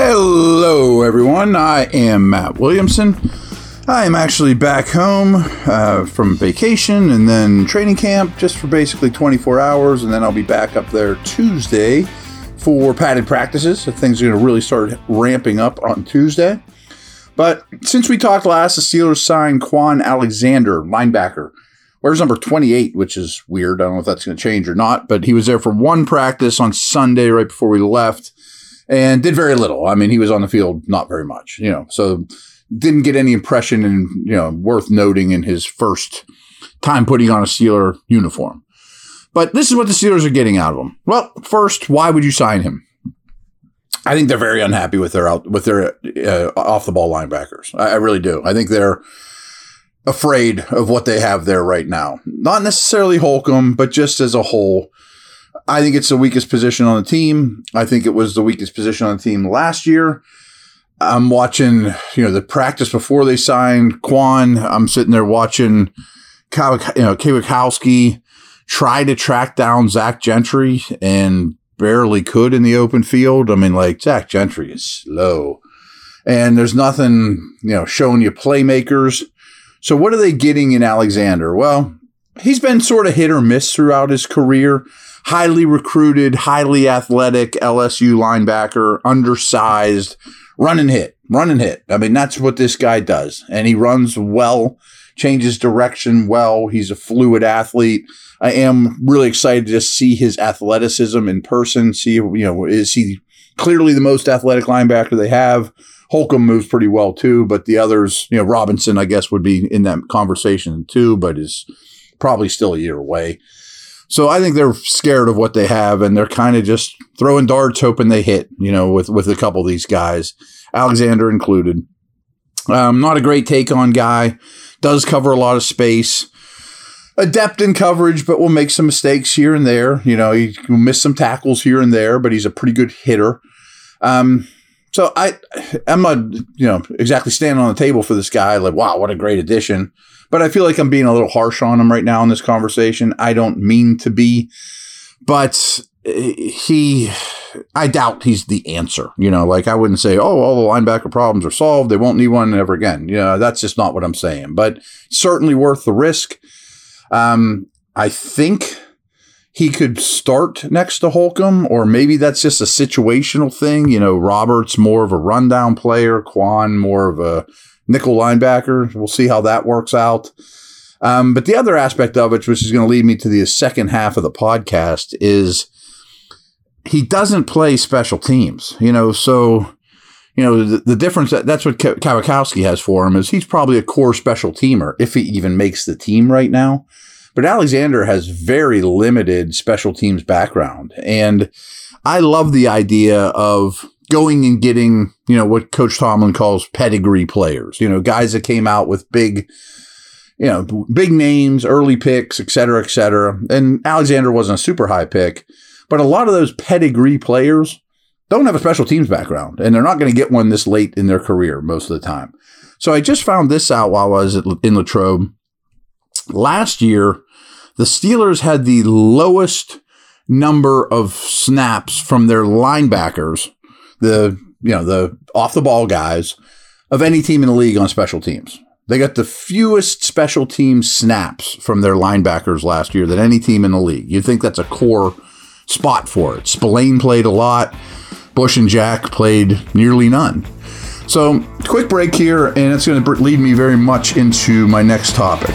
Hello, everyone. I am Matt Williamson. I am actually back home uh, from vacation and then training camp just for basically 24 hours, and then I'll be back up there Tuesday for padded practices. So things are going to really start ramping up on Tuesday. But since we talked last, the Steelers signed Kwon Alexander, linebacker. Where's number 28, which is weird. I don't know if that's going to change or not, but he was there for one practice on Sunday right before we left and did very little. I mean, he was on the field not very much, you know, so didn't get any impression and, you know, worth noting in his first time putting on a Steeler uniform. But this is what the Steelers are getting out of him. Well, first, why would you sign him? I think they're very unhappy with their out with their uh, off the ball linebackers. I, I really do. I think they're afraid of what they have there right now. Not necessarily Holcomb, but just as a whole. I think it's the weakest position on the team. I think it was the weakest position on the team last year. I'm watching, you know, the practice before they signed Kwon. I'm sitting there watching, you know, Kwiatkoski try to track down Zach Gentry and barely could in the open field. I mean, like Zach Gentry is slow, and there's nothing, you know, showing you playmakers. So what are they getting in Alexander? Well, he's been sort of hit or miss throughout his career highly recruited, highly athletic LSU linebacker, undersized, run and hit, run and hit. I mean, that's what this guy does. And he runs well, changes direction well. He's a fluid athlete. I am really excited to see his athleticism in person. See, you know, is he clearly the most athletic linebacker they have? Holcomb moves pretty well too, but the others, you know, Robinson, I guess, would be in that conversation too, but is probably still a year away. So I think they're scared of what they have and they're kind of just throwing darts, hoping they hit, you know, with, with a couple of these guys, Alexander included. Um, not a great take on guy, does cover a lot of space. Adept in coverage, but will make some mistakes here and there. You know, he will miss some tackles here and there, but he's a pretty good hitter. Um, so I, I'm not, you know, exactly standing on the table for this guy. Like, wow, what a great addition. But I feel like I'm being a little harsh on him right now in this conversation. I don't mean to be, but he, I doubt he's the answer. You know, like I wouldn't say, oh, all the linebacker problems are solved. They won't need one ever again. You know, that's just not what I'm saying, but certainly worth the risk. Um, I think he could start next to Holcomb, or maybe that's just a situational thing. You know, Roberts more of a rundown player, Kwon more of a nickel linebacker. We'll see how that works out. Um, but the other aspect of it, which is going to lead me to the second half of the podcast, is he doesn't play special teams. You know, so you know the, the difference. That's what Kwiatkoski has for him is he's probably a core special teamer if he even makes the team right now. But Alexander has very limited special teams background, and I love the idea of going and getting, you know, what Coach Tomlin calls pedigree players, you know, guys that came out with big, you know, big names, early picks, et cetera, et cetera. And Alexander wasn't a super high pick, but a lot of those pedigree players don't have a special teams background and they're not going to get one this late in their career most of the time. So I just found this out while I was in Latrobe. Last year, the Steelers had the lowest number of snaps from their linebackers the you know the off the ball guys of any team in the league on special teams. They got the fewest special team snaps from their linebackers last year than any team in the league. You'd think that's a core spot for it. Spillane played a lot. Bush and Jack played nearly none. So, quick break here, and it's going to lead me very much into my next topic.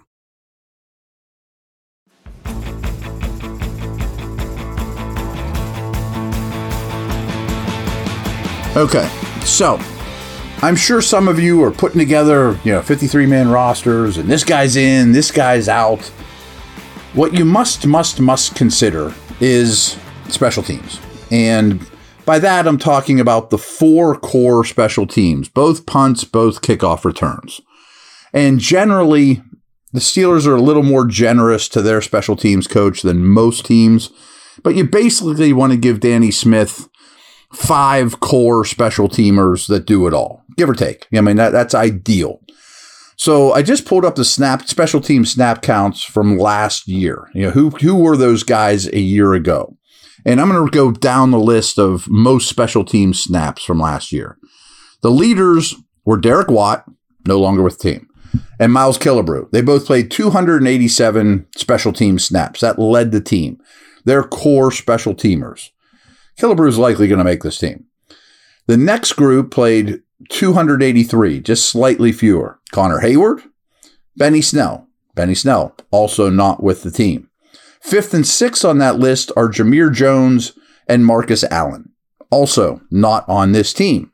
Okay, so I'm sure some of you are putting together, you know, 53 man rosters and this guy's in, this guy's out. What you must, must, must consider is special teams. And by that, I'm talking about the four core special teams, both punts, both kickoff returns. And generally, the Steelers are a little more generous to their special teams coach than most teams. But you basically want to give Danny Smith five core special teamers that do it all, give or take. I mean, that, that's ideal. So I just pulled up the snap special team snap counts from last year. You know, who who were those guys a year ago? And I'm going to go down the list of most special team snaps from last year. The leaders were Derek Watt, no longer with the team, and Miles Killebrew. They both played 287 special team snaps. That led the team. They're core special teamers. Killebrew is likely going to make this team. The next group played 283, just slightly fewer. Connor Heyward, Benny Snell. Benny Snell, also not with the team. Fifth and sixth on that list are Jamir Jones and Marcus Allen, also not on this team.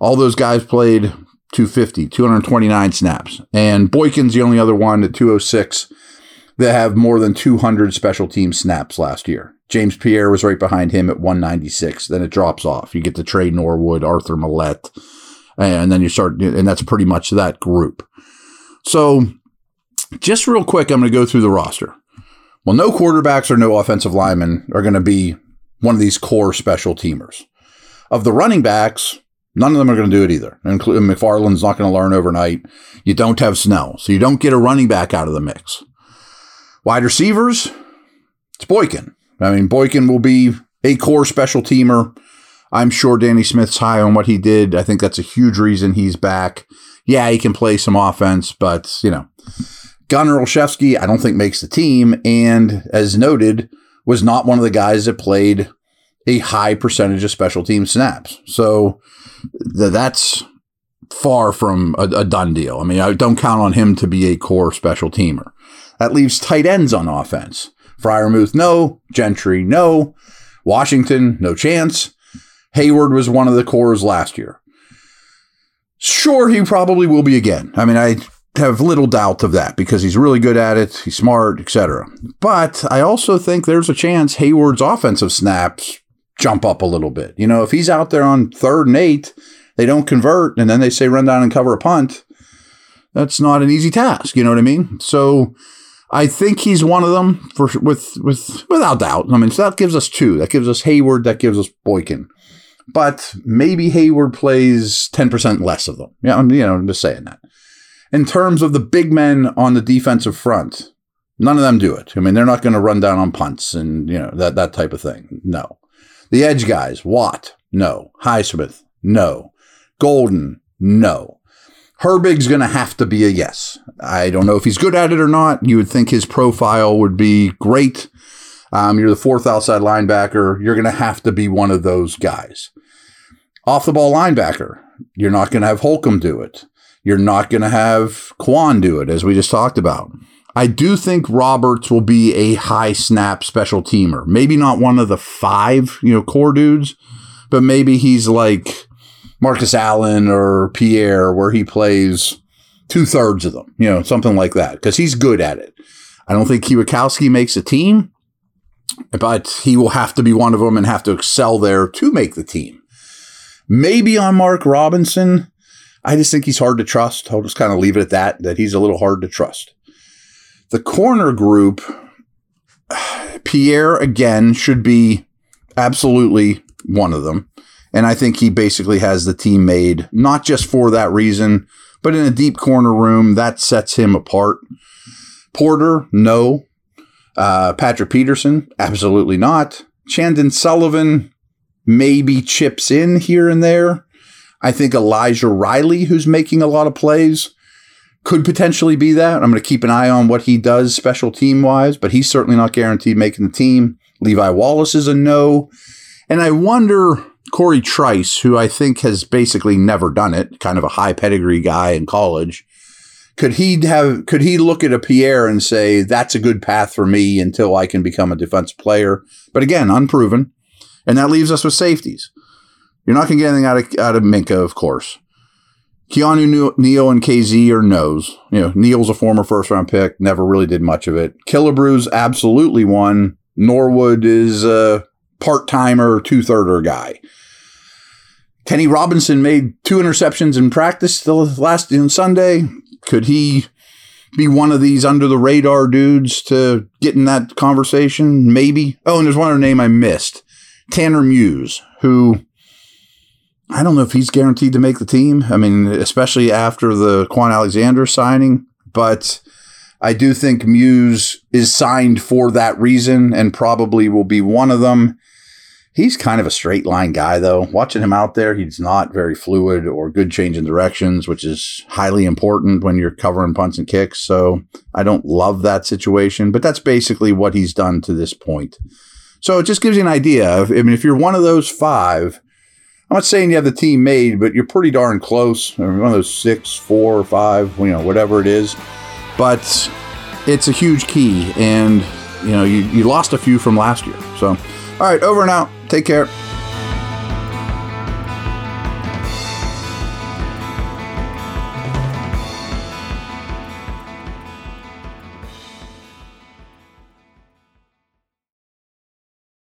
All those guys played 250, 229 snaps. And Boykin's the only other one at 206 that have more than 200 special team snaps last year. James Pierre was right behind him at 196. Then it drops off. You get to Tre Norwood, Arthur Maulet, and then you start, and that's pretty much that group. So, just real quick, I'm going to go through the roster. Well, no quarterbacks or no offensive linemen are going to be one of these core special teamers. Of the running backs, none of them are going to do it either. Including McFarland's not going to learn overnight. You don't have Snell, so you don't get a running back out of the mix. Wide receivers, it's Boykin. I mean, Boykin will be a core special teamer. I'm sure Danny Smith's high on what he did. I think that's a huge reason he's back. Yeah, he can play some offense, but, you know, Gunnar Olszewski, I don't think makes the team. And as noted, was not one of the guys that played a high percentage of special team snaps. So th- that's far from a, a done deal. I mean, I don't count on him to be a core special teamer. That leaves tight ends on offense. Freiermuth, no. Gentry, no. Washington, no chance. Heyward was one of the cores last year. Sure, he probably will be again. I mean, I have little doubt of that because he's really good at it, he's smart, etc. But I also think there's a chance Heyward's offensive snaps jump up a little bit. You know, if he's out there on third and eight, they don't convert, and then they say run down and cover a punt. That's not an easy task. You know what I mean? So I think he's one of them for with with without doubt. I mean, so that gives us two. That gives us Heyward. That gives us Boykin. But maybe Heyward plays ten percent less of them. Yeah, you know, I'm just saying that. In terms of the big men on the defensive front, none of them do it. I mean, they're not going to run down on punts and you know that that type of thing. No. The edge guys, Watt, no. Highsmith, no. Golden, no. Herbig's going to have to be a yes. I don't know if he's good at it or not. You would think his profile would be great. Um, you're the fourth outside linebacker. You're going to have to be one of those guys. Off the ball linebacker, you're not going to have Holcomb do it. You're not going to have Kwon do it, as we just talked about. I do think Roberts will be a high snap special teamer. Maybe not one of the five, you know, core dudes, but maybe he's like Marcus Allen or Pierre, where he plays two thirds of them, you know, something like that, because he's good at it. I don't think Kwiatkoski makes a team, but he will have to be one of them and have to excel there to make the team. Maybe on Mark Robinson. I just think he's hard to trust. I'll just kind of leave it at that, that he's a little hard to trust. The corner group, Pierre again should be absolutely one of them. And I think he basically has the team made, not just for that reason, but in a deep corner room, that sets him apart. Porter, no. Uh, Patrick Peterson, absolutely not. Chandon Sullivan maybe chips in here and there. I think Elijah Riley, who's making a lot of plays, could potentially be that. I'm going to keep an eye on what he does special team wise, but he's certainly not guaranteed making the team. Levi Wallace is a no. And I wonder Cory Trice, who I think has basically never done it, kind of a high pedigree guy in college. Could he have could he look at a Pierre and say that's a good path for me until I can become a defensive player? But again, unproven. And that leaves us with safeties. You're not going to get anything out of out of Minkah, of course. Keanu Neal and Kazee are no's. You know, Neal's a former first round pick, never really did much of it. Killebrew's absolutely one. Norwood is a part timer, two thirder guy. Kenny Robinson made two interceptions in practice the last Sunday. Could he be one of these under the radar dudes to get in that conversation? Maybe. Oh, and there's one other name I missed Tanner Muse, who I don't know if he's guaranteed to make the team. I mean, especially after the Kwon Alexander signing, but I do think Muse is signed for that reason and probably will be one of them. He's kind of a straight line guy, though. Watching him out there, he's not very fluid or good change in directions, which is highly important when you're covering punts and kicks. So I don't love that situation, but that's basically what he's done to this point. So it just gives you an idea of, I mean, if you're one of those five, I'm not saying you have the team made, but you're pretty darn close. One of those six, four, five, you know, whatever it is. But it's a huge key, and you know, you, you lost a few from last year. So, all right, over and out. Take care.